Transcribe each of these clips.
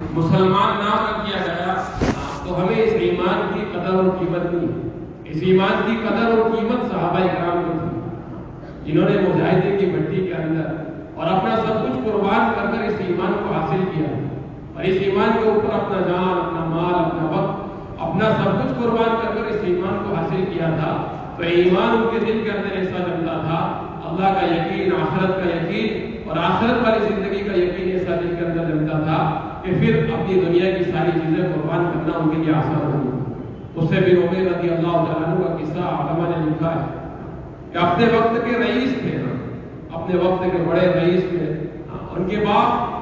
مسلمان نام رکھ دیا گیا، تو ہمیں اس ایمان کی قدر اور قیمت نہیں ہے اس ایمان کی قدر اور قیمت صحابہ اکرام کو تھی۔ جنہوں نے مجاہدے کی بھٹی کے اندر اور اپنا سب کچھ قربان کر کر اس ایمان کو حاصل کیا۔ اور اس ایمان کے اوپر اپنا جان، اپنا مال، اپنا وقت، اپنا سب کچھ قربان کر کر اس ایمان کو حاصل کیا تھا۔ تو ایمان ان کے دل کے اندر ایسا لگتا تھا، اللہ کا یقین، آخرت کا یقین اور آخرت والی زندگی کا یقین ایسا دل کے اندر رکھتا تھا کہ پھر اپنی دنیا کی ساری چیزیں قربان کرنا ان کے لیے آسان ہوگی اس سے بھی روبے رضی اللہ تعالیٰ کا قصہ علامہ نے لکھا ہے کہ اپنے وقت کے رئیس تھے، اپنے وقت کے بڑے رئیس تھے۔ ان کے بعد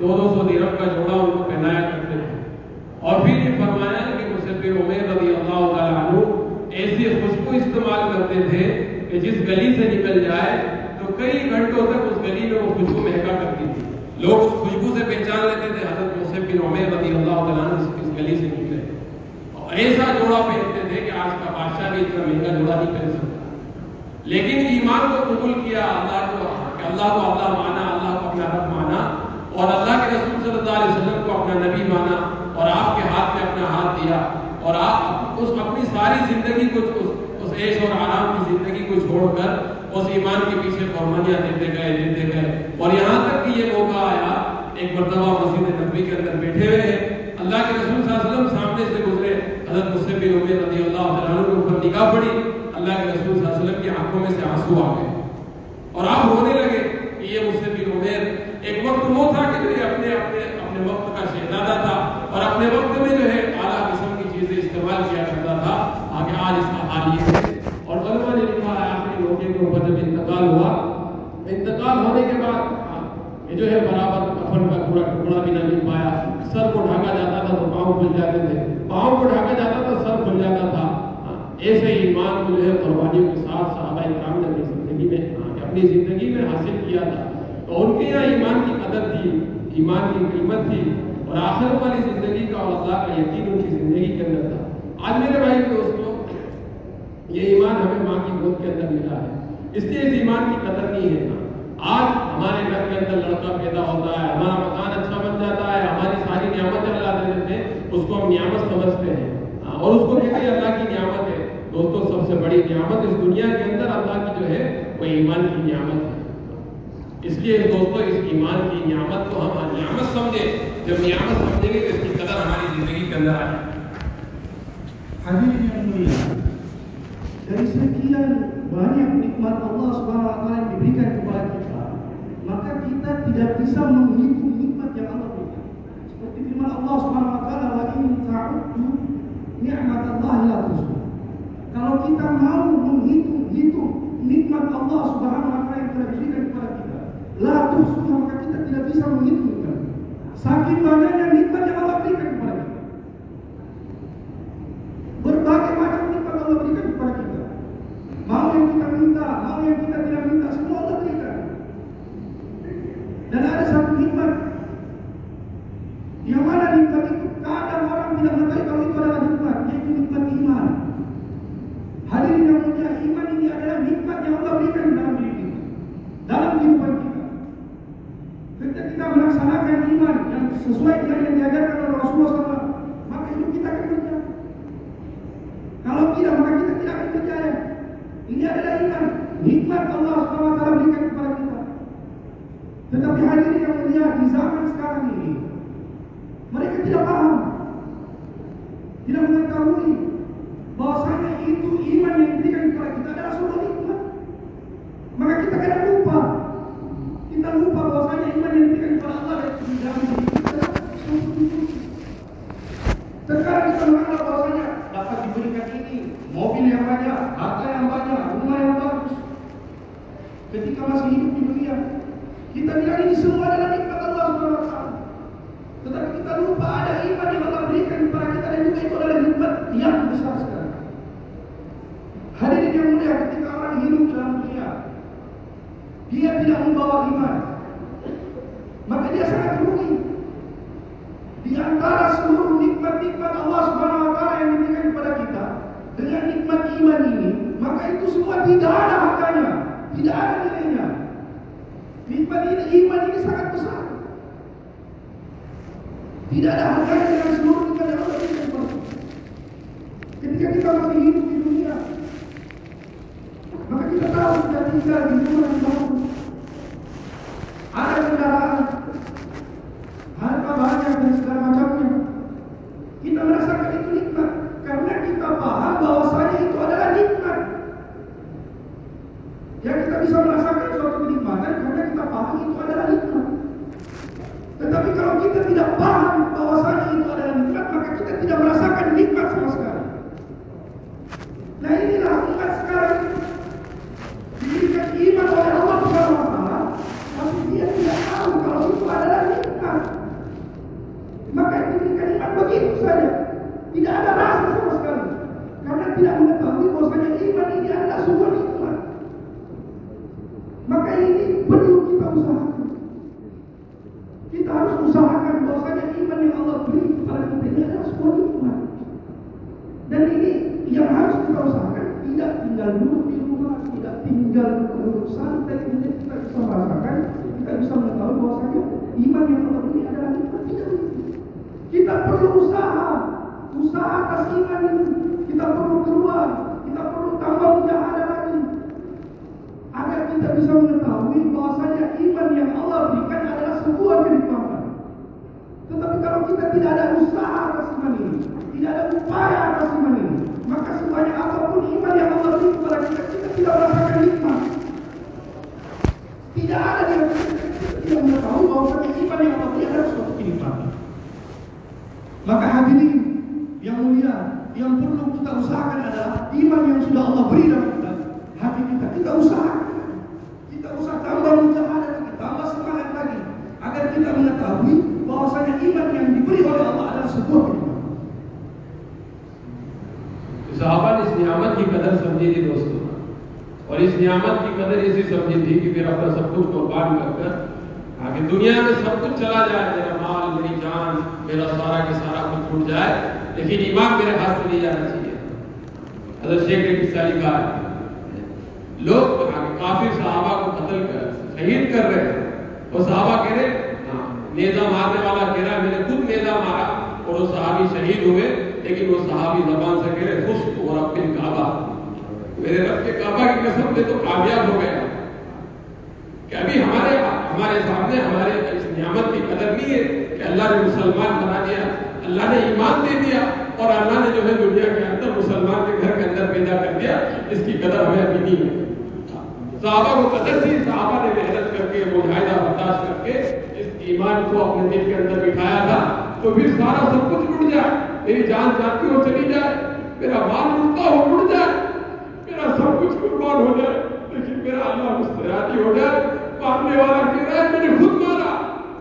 دو دو سو دیرم کا جوڑا ان کو پہنایا کرتے تھے۔ اور پھر یہ فرمایا کہ اسے پھر عمیر رضی اللہ تعالیٰ عنہ ایسی خوشبو استعمال کرتے تھے کہ جس گلی سے نکل جائے کئی گھنٹوں تک اس گلی میں وہ خوشبو مہکا کرتی تھی۔ لوگ خوشبو سے پہچان لیتے تھے حضرت موسیٰ بن عمیر رضی اللہ تعالیٰ عنہ اس گلی سے نکلے۔ اور ایسا جوڑا پہنتے تھے کہ آج کا بادشاہ بھی اتنا مہنگا جوڑا نہیں پہن سکتا۔ لیکن ایمان کو قبول کیا، اللہ کو کہ اللہ کو اللہ مانا، اللہ کو اپنا رب مانا اور اللہ کے رسول صلی اللہ علیہ وسلم کو اپنا نبی مانا اور آپ کے ہاتھ میں اپنا ہاتھ دیا اور آپ اس اپنی ساری زندگی کو اس عیش اور آرام کی زندگی کو چھوڑ کر اس ایمان کے پیچھے قربانیاں دیتے گئے دیتے گئے۔ اور یہاں تک کہ یہ موقع آیا، ایک مرتبہ مسجد نبوی کے اندر بیٹھے ہوئے ہیں۔ اللہ کے رسول صلی اللہ علیہ وسلم سامنے سے گزرے۔ حضرت مسلم بن عمیر رضی اللہ تعالیٰ کے اوپر نگاہ پڑی۔ اللہ کے رسول صلی اللہ علیہ وسلم کی آنکھوں میں سے آنسو آ گئے۔ اور آپ ہونے لگے کہ یہ مسلم بن عمیر ایک وقت وہ تھا کہ اپنے اپنے اپنے وقت کا شہزادہ تھا اور اپنے وقت میں انتقال ہوا۔ انتقال ہونے کے بعد یہ جو ہے برابر کفن کا پورا ٹکڑا بھی نہ مل پایا۔ سر کو ڈھانکا جاتا تھا تو پاؤں کھل جاتے تھے۔ پاؤں کو ڈھانکا جاتا تھا سر کھل جاتا تھا۔ ایسے ایمان کو جو ہے قربانیوں کے ساتھ صحابہ کرام نے اپنی زندگی میں اپنی زندگی میں حاصل کیا تھا۔ تو ان کے یہاں ایمان کی قدر تھی، ایمان کی قیمت تھی۔ اور آخر والی زندگی کا اور اللہ کا یقین ان کی زندگی کے اندر تھا۔ آج میرے بھائی دوستوں یہ ایمان ہمیں ماں کی گود کے اندر ملا ہے۔ اس لیے اس ایمان کی قدر نہیں ہے آج ہمارے گھر کے اندر لڑکا پیدا ہوتا ہے، ہمارا مکان اچھا بن جاتا ہے، ہماری ساری نعمت اللہ دے دیتے ہیں، اس کو ہم نعمت سمجھتے ہیں۔ ہاں، اور اس کو کہتے ہیں اللہ کی نعمت ہے۔ دوستوں سب سے بڑی نعمت اس دنیا کے اندر اللہ کی جو ہے، وہ ایمان کی نعمت ہے۔ اس لیے دوستوں اس ایمان کی نعمت کو ہم نعمت سمجھیں۔ جب نعمت سمجھیں گے تو اس کی قدر ہماری زندگی کے اندر آئے۔ حضرت جیسے کہ banyak nikmat Allah Subhanahu wa yang diberikan kepada kita, maka kita tidak bisa menghitung nikmat yang Allah berikan. Seperti firman Allah Subhanahu wa taala, "Wa in ta'uddu ni'matallahi la tuhsuha." Kalau kita mau menghitung-hitung nikmat Allah Subhanahu wa taala yang telah diberikan kepada kita, la tuhsuha maka kita tidak bisa menghitungnya. Saking banyaknya nikmat yang Allah berikan kepada kita. Berbagai macam nikmat Allah berikan kepada kita. Mau yang kita minta, mau yang kita tidak minta, semua Allah berikan. Dan ada satu nikmat yang mana nikmat itu kadang orang tidak mengetahui kalau itu adalah nikmat, yaitu nikmat iman. Hadirin yang mulia, iman ini adalah nikmat yang Allah berikan dalam diri kita, dalam kehidupan kita. Ketika kita melaksanakan iman yang sesuai dengan yang diajarkan oleh Rasulullah SAW, maka hidup kita akan berjalan. Kalau tidak maka kita tidak akan berjaya. Ini adalah iman, nikmat Allah SWT berikan kepada kita. Tetapi hadirin yang mulia di zaman sekarang ini, tidak paham, tidak mengetahui bahwasanya itu iman yang diberikan kepada kita adalah sebuah nikmat. Maka kita kadang lupa, kita lupa bahwasanya iman yang diberikan kepada Allah di dalam diri kita suatu kita menganggap bahwasanya dapat diberikan ini, mobil yang banyak, harta yang banyak, rumah yang bagus. Ketika masih hidup di dunia, kita bilang ini semua adalah nikmat Allah Subhanahu wa taala. Tetapi kita lupa ada iman yang Allah berikan kepada kita dan juga itu adalah nikmat yang besar sekali. Hadirin yang mulia, ketika orang hidup dalam dunia, dia tidak membawa iman, maka dia sangat rugi. Di antara seluruh nikmat-nikmat Allah Subhanahu wa taala yang diberikan kepada kita dengan nikmat iman ini, maka itu semua tidak ada harganya, tidak ada nilainya. Nikmat ini, iman ini sangat besar. Tidak ada harganya dengan seluruh nikmat yang Allah berikan kepada kita. Ketika kita masih hidup di dunia, maka kita tahu kita tinggal di rumah yang bagus. Ada kendaraan, harta banyak dan segala macamnya. Kita merasakan itu nikmat karena kita paham bahwasanya itu adalah nikmat. Yang kita bisa merasakan suatu kenikmatan karena kita itu adalah nikmat. Tetapi kalau kita tidak paham bahwasanya itu adalah nikmat, maka kita tidak merasakan nikmat sama sekali. Nah inilah umat sekarang diberikan iman oleh Allah Subhanahu wa taala, tapi dia tidak tahu kalau itu adalah nikmat. Maka diberikan iman begitu saja. Tidak ada rasa sama sekali. Karena tidak mengetahui bahwasanya iman ini adalah sebuah nikmat. Maka ini perlu kita usahakan. Kita harus usahakan bahwasanya iman yang Allah beri kepada kita ini adalah sebuah nikmat. Dan ini yang harus kita usahakan tidak tinggal duduk di rumah, tidak tinggal duduk santai, kemudian kita bisa merasakan, kita bisa mengetahui bahwasanya iman yang Allah beri adalah nikmat tidak. Kita perlu usaha, usaha atas iman ini. Kita perlu keluar, kita perlu tambah mujahadah lagi, agar kita bisa mengetahui bahwasanya iman yang Allah berikan adalah sebuah kenikmatan. Tetapi kalau kita tidak ada usaha atas iman ini, tidak ada upaya atas iman ini, maka sebanyak apa pun iman yang Allah beri kepada kita, kita tidak merasakan nikmat. Tidak ada kita tidak mengetahui bahwasanya iman yang Allah beri adalah suatu kenikmatan. Maka hadirin yang mulia, yang perlu kita usahakan adalah iman yang sudah Allah beri dalam hati kita. Kita usahakan. قیامت کی قدر ایسی سمجھی تھی کہ میرا اپنا سب کچھ قربان کر کر آگے دنیا میں سب کچھ چلا جائے، میرا مال، میری جان، میرا سارا کے سارا کچھ چھوٹ جائے، لیکن ایمان میرے ہاتھ سے نہیں جانا چاہیے۔ حضرت شیخ نے قصہ لکھا لوگ کافی صحابہ کو قتل کر، شہید کر رہے ہیں۔ وہ صحابہ کہہ رہے ہاں نیزا مارنے والا کہہ رہا میں نے خود نیزا مارا اور وہ صحابی شہید ہوئے، لیکن وہ صحابی زبان سے کہہ رہے خوش اور اپنے کعبہ میرے رب کے کعبہ کی قسم سے تو کامیاب ہو گیا۔ کہ ابھی ہمارے ہمارے سامنے ہمارے اس نعمت کی قدر نہیں ہے کہ اللہ نے مسلمان بنا دیا، اللہ نے ایمان دے دیا اور اللہ نے جو ہے دنیا کے اندر مسلمان کے گھر کے اندر پیدا کر دیا، اس کی قدر ہمیں ابھی نہیں ہے۔ صحابہ کو قدر تھی، صحابہ نے محنت کر کے، مجاہدہ برداشت کر کے اس ایمان کو اپنے دل کے اندر بٹھایا تھا۔ تو پھر سارا سب کچھ اڑ جائے، میری جان جاتی ہو چلی جائے، میرا مال اڑتا ہو اڑ جائے۔ میرا سب کچھ قربان ہو جائے، لیکن میرا اللہ مجھ سے راضی ہو جائے۔ مارنے والا کہہ رہا ہے میں نے خود مارا۔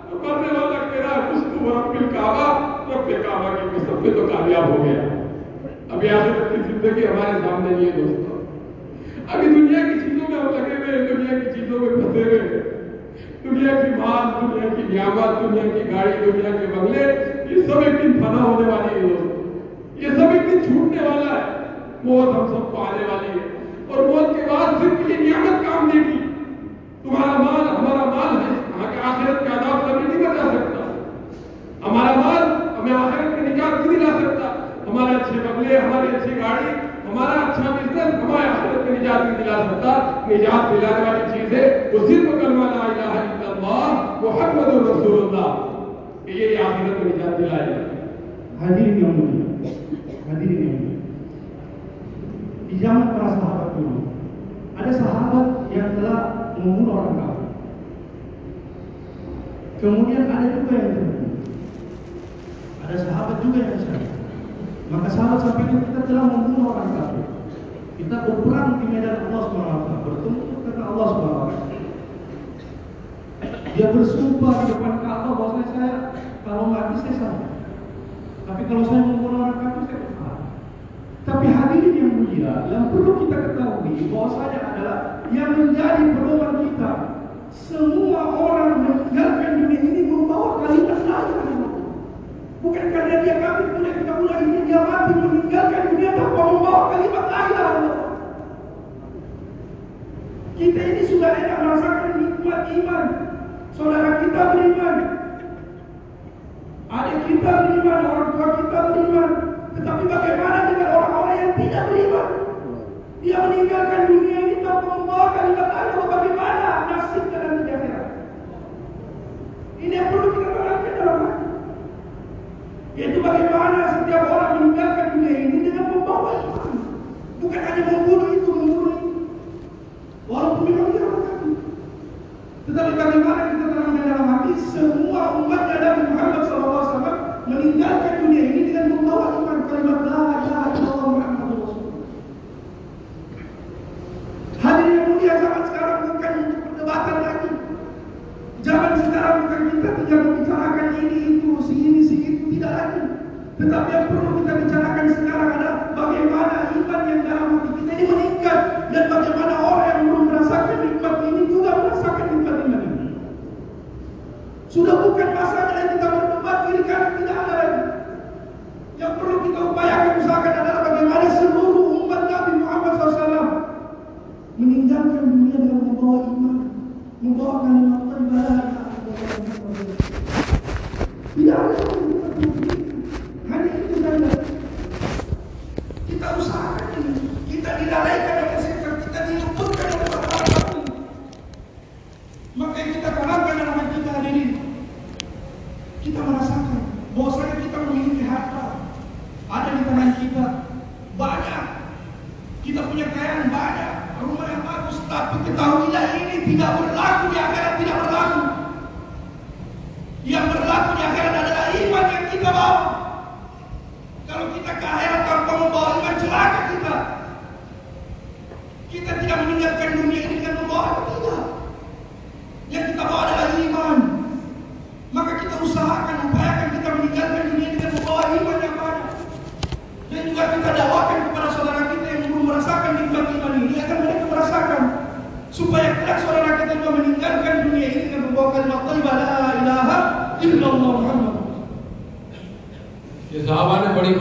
اور والا کہہ رہا ہے خوش تو رب کعبہ رب کعبہ کی قسم سے تو کامیاب ہو گیا۔ ابھی آخرت کی زندگی ہمارے سامنے نہیں ہے دوستوں ابھی دنیا کی چیزوں میں ہم لگے ہوئے دنیا کی چیزوں میں پھنسے ہوئے دنیا کی مال، دنیا کی نیامت، دنیا کی گاڑی، دنیا کے بنگلے، یہ سب ایک دن فنا ہونے والی ہے یہ سب ایک دن چھوٹنے والا ہے۔ موت ہم سب کو آنے والی ہے۔ اور موت کے بعد صرف یہ نعمت کام دے گی تمہارا مال، ہمارا مال ہے۔ ہمیں آخرت کا عذاب ہمیں نہیں بتا سکتا۔ ہمارا مال ہمیں آخرت کے نجات نہیں دلا سکتا۔ ہمارے اچھے بگلے ہماری اچھی گاڑی، ہمارا اچھا بزنس ہمارے آخرت کے نجات نہیں دلا سکتا۔ نجات دلانے والی چیز ہے۔ وہ صرف کلمہ لا الہ الا اللہ، محمد رسول اللہ کہ یہ آخرت کے نجات دلائے گا۔ حاضری نہیں ہوں حاضری نہیں ہوں ایجام پرست telah membunuh orang kafir. Kemudian ada juga yang terbunuh. Ada sahabat juga yang syahid. Maka sahabat sampai kita telah membunuh orang kafir. Kita berperang di medan Allah SWT, bertemu dengan Allah SWT. Dia bersumpah di depan Ka'bah bahwa saya kalau mati saya sama. Tapi kalau saya membunuh orang kafir saya bersalah. Tapi hadirin yang mulia, yang perlu kita ketahui bahwasanya adalah yang menjadi pedoman kita. Semua orang meninggalkan dunia ini membawa kalimat la ilaha illallah. Bukan karena dia kafir kita ulangi ini dia mati meninggalkan dunia tanpa membawa kalimat la ilaha illallah. Kita ini sudah enak merasakan nikmat iman. Saudara kita beriman. Adik kita beriman, orang tua kita beriman. Tetapi bagaimana dengan orang-orang yang tidak beriman? Dia meninggalkan dunia ini tanpa membawa kalimat Allah. Bagaimana nasibnya nanti di akhirat? Ini yang perlu kita tanamkan dalam hati. Yaitu bagaimana setiap orang meninggalkan dunia ini dengan membawa iman. Bukan hanya membunuh itu, membunuh itu. Walaupun memang dia orang. Tetapi bagaimana kita tanamkan dalam hati semua umatnya Nabi Muhammad SAW meninggalkan dunia ini dengan membawa iman kalimat La ilaha illallah Muhammadur Rasulullah. Hadirin yang mulia zaman sekarang bukan untuk perdebatan lagi. Zaman sekarang bukan kita tinggal membicarakan ini itu, si ini si itu tidak lagi. Tetapi yang perlu kita bicarakan sekarang adalah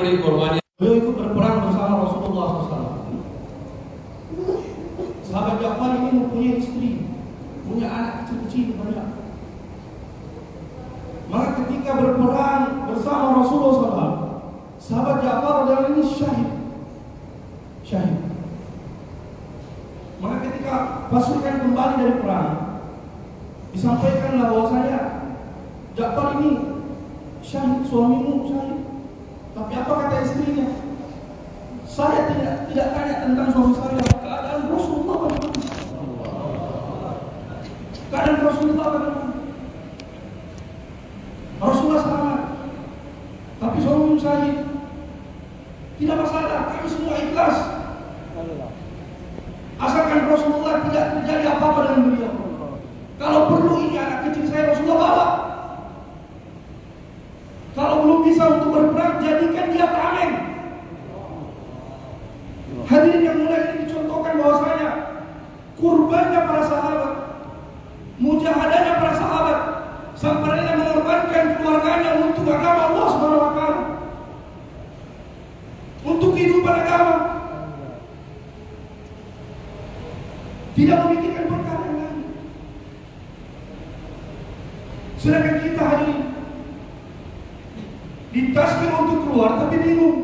menjadi korbannya. Beliau ikut berperang bersama Rasulullah SAW. Sahabat Ja'far ini mempunyai istri, punya anak kecil-kecil banyak. Maka ketika berperang bersama Rasulullah SAW, sahabat Ja'far adalah ini syahid. Syahid. Maka ketika pasukan kembali dari perang, disampaikanlah bahwasanya Ja'far ini syahid, suamimu syahid. Tapi apa kata istrinya? Saya tidak tidak tanya tentang suami saya, keadaan Rasulullah bagaimana? Keadaan Rasulullah bagaimana? Rasulullah selamat, tapi suami syahid. Tidak masalah, kami semua ikhlas. Asalkan Rasulullah tidak terjadi apa-apa dengan beliau. Kalau perlu ini anak kecil saya Rasulullah bawa. Kalau belum bisa untuk berperang, jadikan dia tameng. Hadirin yang mulai ini dicontohkan bahwasanya kurbannya para sahabat, mujahadahnya para sahabat, sampai dia mengorbankan keluarganya untuk agama Allah Subhanahu wa taala. Untuk kehidupan agama. Tidak memikirkan perkara yang lain. Sedangkan kita hadirin ditasbih untuk keluar tapi bingung.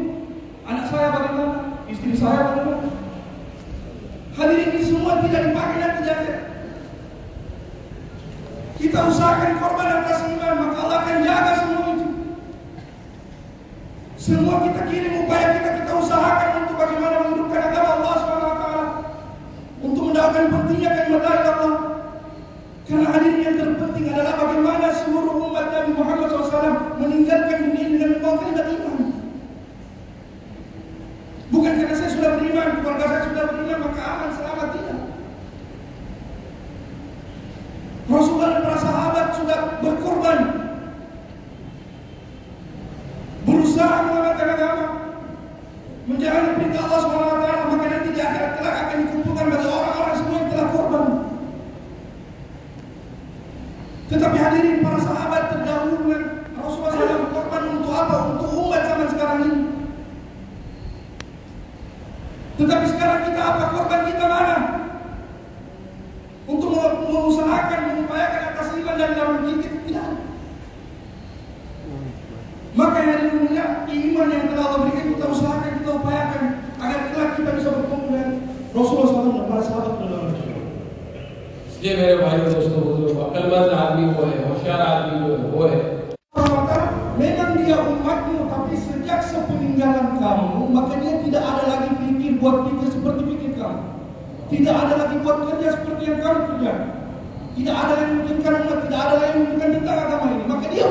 Anak saya bagaimana? Istri saya bagaimana? Hadirin ini semua tidak dipakai nanti jadi. Kita usahakan korban atas iman, maka Allah akan jaga semua itu. Semua kita kirim upaya kita kita usahakan untuk bagaimana menghidupkan agama Allah SWT untuk mendapatkan pentingnya ilaha illallah. Karena hadirin yang terpenting adalah bagaimana seluruh umat Nabi Muhammad SAW meninggalkan bicara adil gue maka memang dia umatmu tapi sejak sepeninggalan kamu maka dia tidak ada lagi pikir buat kita seperti pikir kamu. Tidak ada lagi buat kerja seperti yang kamu kerja. Tidak ada yang menunjukkan tidak ada yang menunjukkan tentang agama ini. Maka dia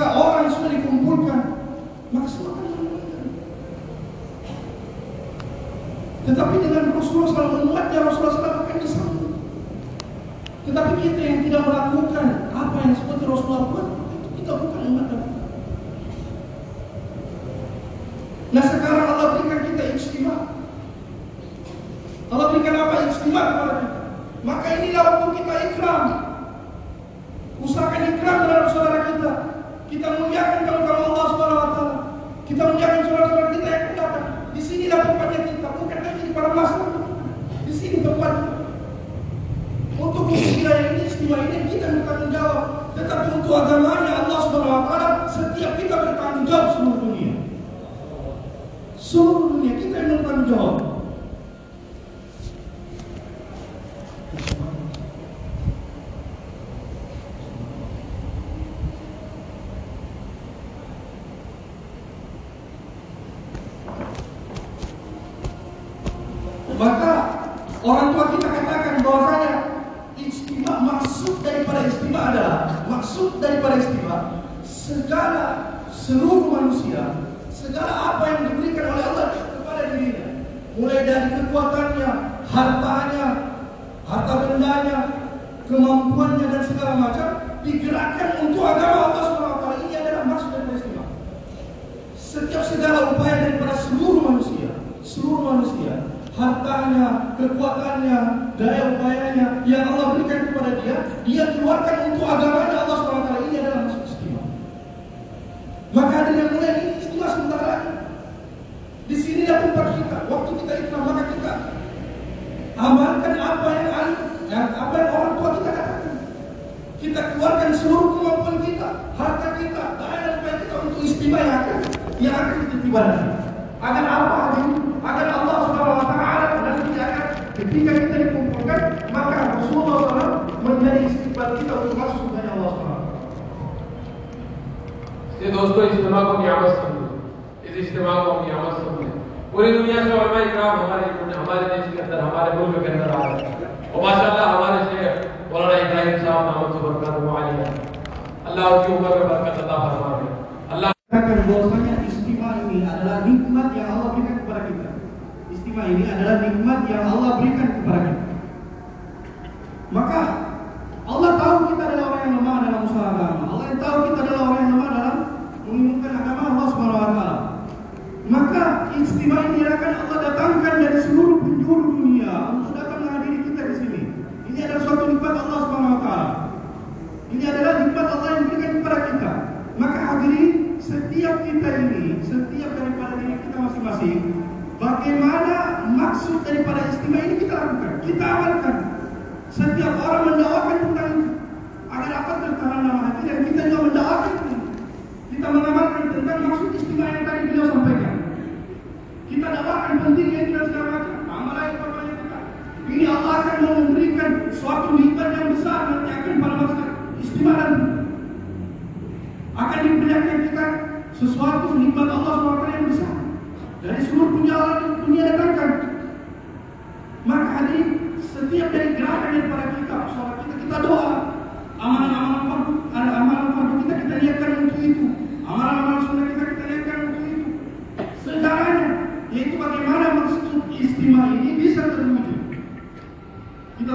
ketika orang sudah dikumpulkan, maka semua akan. Tetapi dengan Rasulullah SAW umatnya Rasulullah SAW akan disambut. Tetapi kita yang tidak melakukan apa yang seperti Rasulullah buat, itu kita bukan umat Nabi. Nah sekarang Allah berikan kita istimewa. Allah berikan apa istimewa kepada kita. Maka inilah waktu kita ikram. Usahakan ikram terhadap saudara kita. Kita muliakan kalau kalau Allah SWT. Kita muliakan saudara-saudara kita yang datang. Di sinilah tempatnya kita, bukan lagi di para masjid. Di sini tempatnya. Untuk wilayah ini, kita bertanggung jawab. Tetapi untuk agamanya Allah SWT, setiap kita bertanggung jawab seluruh dunia. Seluruh dunia kita yang bertanggung jawab. Maka orang tua kita katakan bahwasanya istimewa maksud daripada istimewa adalah maksud daripada istimewa segala seluruh manusia segala apa yang diberikan oleh Allah kepada dirinya. Mulai dari kekuatannya hartanya harta bendanya kemampuannya dan segala macam digerakkan untuk agama Allah SWT. Ini adalah maksud daripada istimewa setiap segala upaya daripada seluruh manusia seluruh manusia hartanya, kekuatannya, daya upayanya yang Allah berikan kepada dia, dia keluarkan untuk agamanya Allah SWT. Ini adalah masuk istimewa. Maka yang mulai ini istimewa sebentar lagi. Di sini tempat kita, waktu kita ikram maka kita amalkan apa yang ahli, yang apa yang orang tua kita katakan. Kita keluarkan seluruh kemampuan kita, harta kita, daya dan upaya kita untuk istimewa yang akan yang akan kita tibakan. Agar apa hadirin? Agar Allah Subhanahu wa taala nanti akan ketika kita dikumpulkan maka Rasulullah SAW menjadi istiqbal kita untuk masuk kepada Allah Subhanahu ये दोस्तों इज्तिमा को नियामत समझो इस इज्तिमा को हम नियामत समझे पूरी दुनिया से उलमा इकराम हमारे हमारे देश के अंदर हमारे मुल्क के अंदर आ रहे हैं और माशाल्लाह हमारे शेख मौलाना इब्राहिम साहब नाम से बरकत अल्लाह उनकी उम्र में बरकत अता फरमाए अल्लाह Katakan bahwasanya istimewa ini adalah nikmat yang Allah berikan kepada kita. Istimewa ini adalah nikmat yang Allah berikan kepada kita. Maka Allah tahu kita adalah orang yang lemah dalam usaha agama. Allah yang tahu kita adalah orang yang lemah dalam mengumumkan agama Allah Subhanahu wa taala. Maka istimewa ini akan Allah datangkan dari seluruh penjuru dunia untuk datang menghadiri kita di sini. Ini adalah suatu nikmat Allah taala. Ini adalah nikmat Allah yang diberikan kepada kita. Maka hadirin, setiap kita ini, setiap daripada diri kita masing-masing, bagaimana maksud daripada istimewa ini kita lakukan, kita amalkan. Setiap orang mendakwakan tentang itu agar apa tertanam dalam hati dan kita juga mendakwakan itu. Kita mengamalkan tentang maksud istimewa yang tadi beliau sampaikan. Kita dakwakan pentingnya itu dan segala macam. Amalan itu kita. Ini Allah akan memberikan suatu nikmat yang besar nanti akan pada masa istimewa akan diperlihatkan kita sesuatu nikmat Allah SWT yang besar dari seluruh dunia dunia datangkan. Maka hari setiap dari gerakan daripada kita, sholat kita, kita doa. Amalan-amalan fardu, ada amalan fardu kita kita niatkan untuk itu. Amalan-amalan sunnah kita kita niatkan untuk itu. Segalanya, yaitu bagaimana maksud istimewa ini bisa terwujud. Kita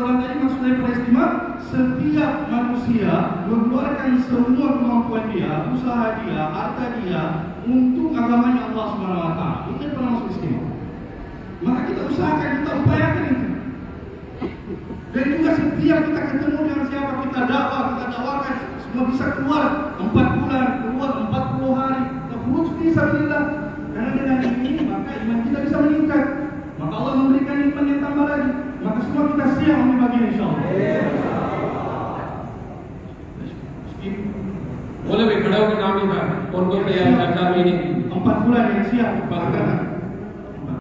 daripada istimewa, setiap manusia mengeluarkan semua kemampuan dia, usaha dia, harta dia untuk agamanya Allah Subhanahu wa taala. Itu maksud istimewa. Maka kita usahakan, kita upayakan itu. Dan juga setiap kita ketemu dengan siapa kita dakwah, kita dakwakan, semua bisa keluar 4 bulan, keluar 40 hari, kita kurus bisa bila. Karena dengan ini maka iman kita bisa meningkat. Maka Allah memberikan iman yang tambah lagi. Maka semua kita siap membagi insya Allah. Boleh berkedau ke kami, Pak. Untuk yang kami ini. Empat bulan yang siap. Bahkan.